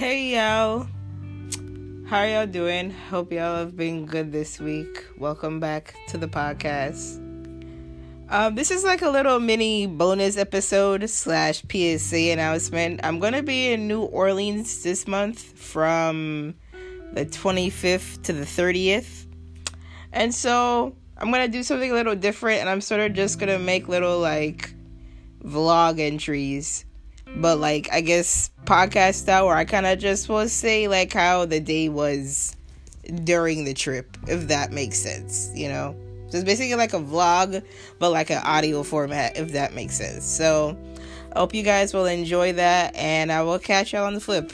Hey y'all. How are y'all doing? Hope y'all have been good this week. Welcome back to the podcast. Um, this is like a little mini bonus episode slash PSA announcement. I'm gonna be in New Orleans this month from the 25th to the 30th. And so I'm gonna do something a little different and I'm sort of just gonna make little like vlog entries but like I guess podcast style where I kind of just will say like how the day was during the trip, if that makes sense, you know. So it's basically like a vlog, but like an audio format, if that makes sense. So I hope you guys will enjoy that, and I will catch y'all on the flip.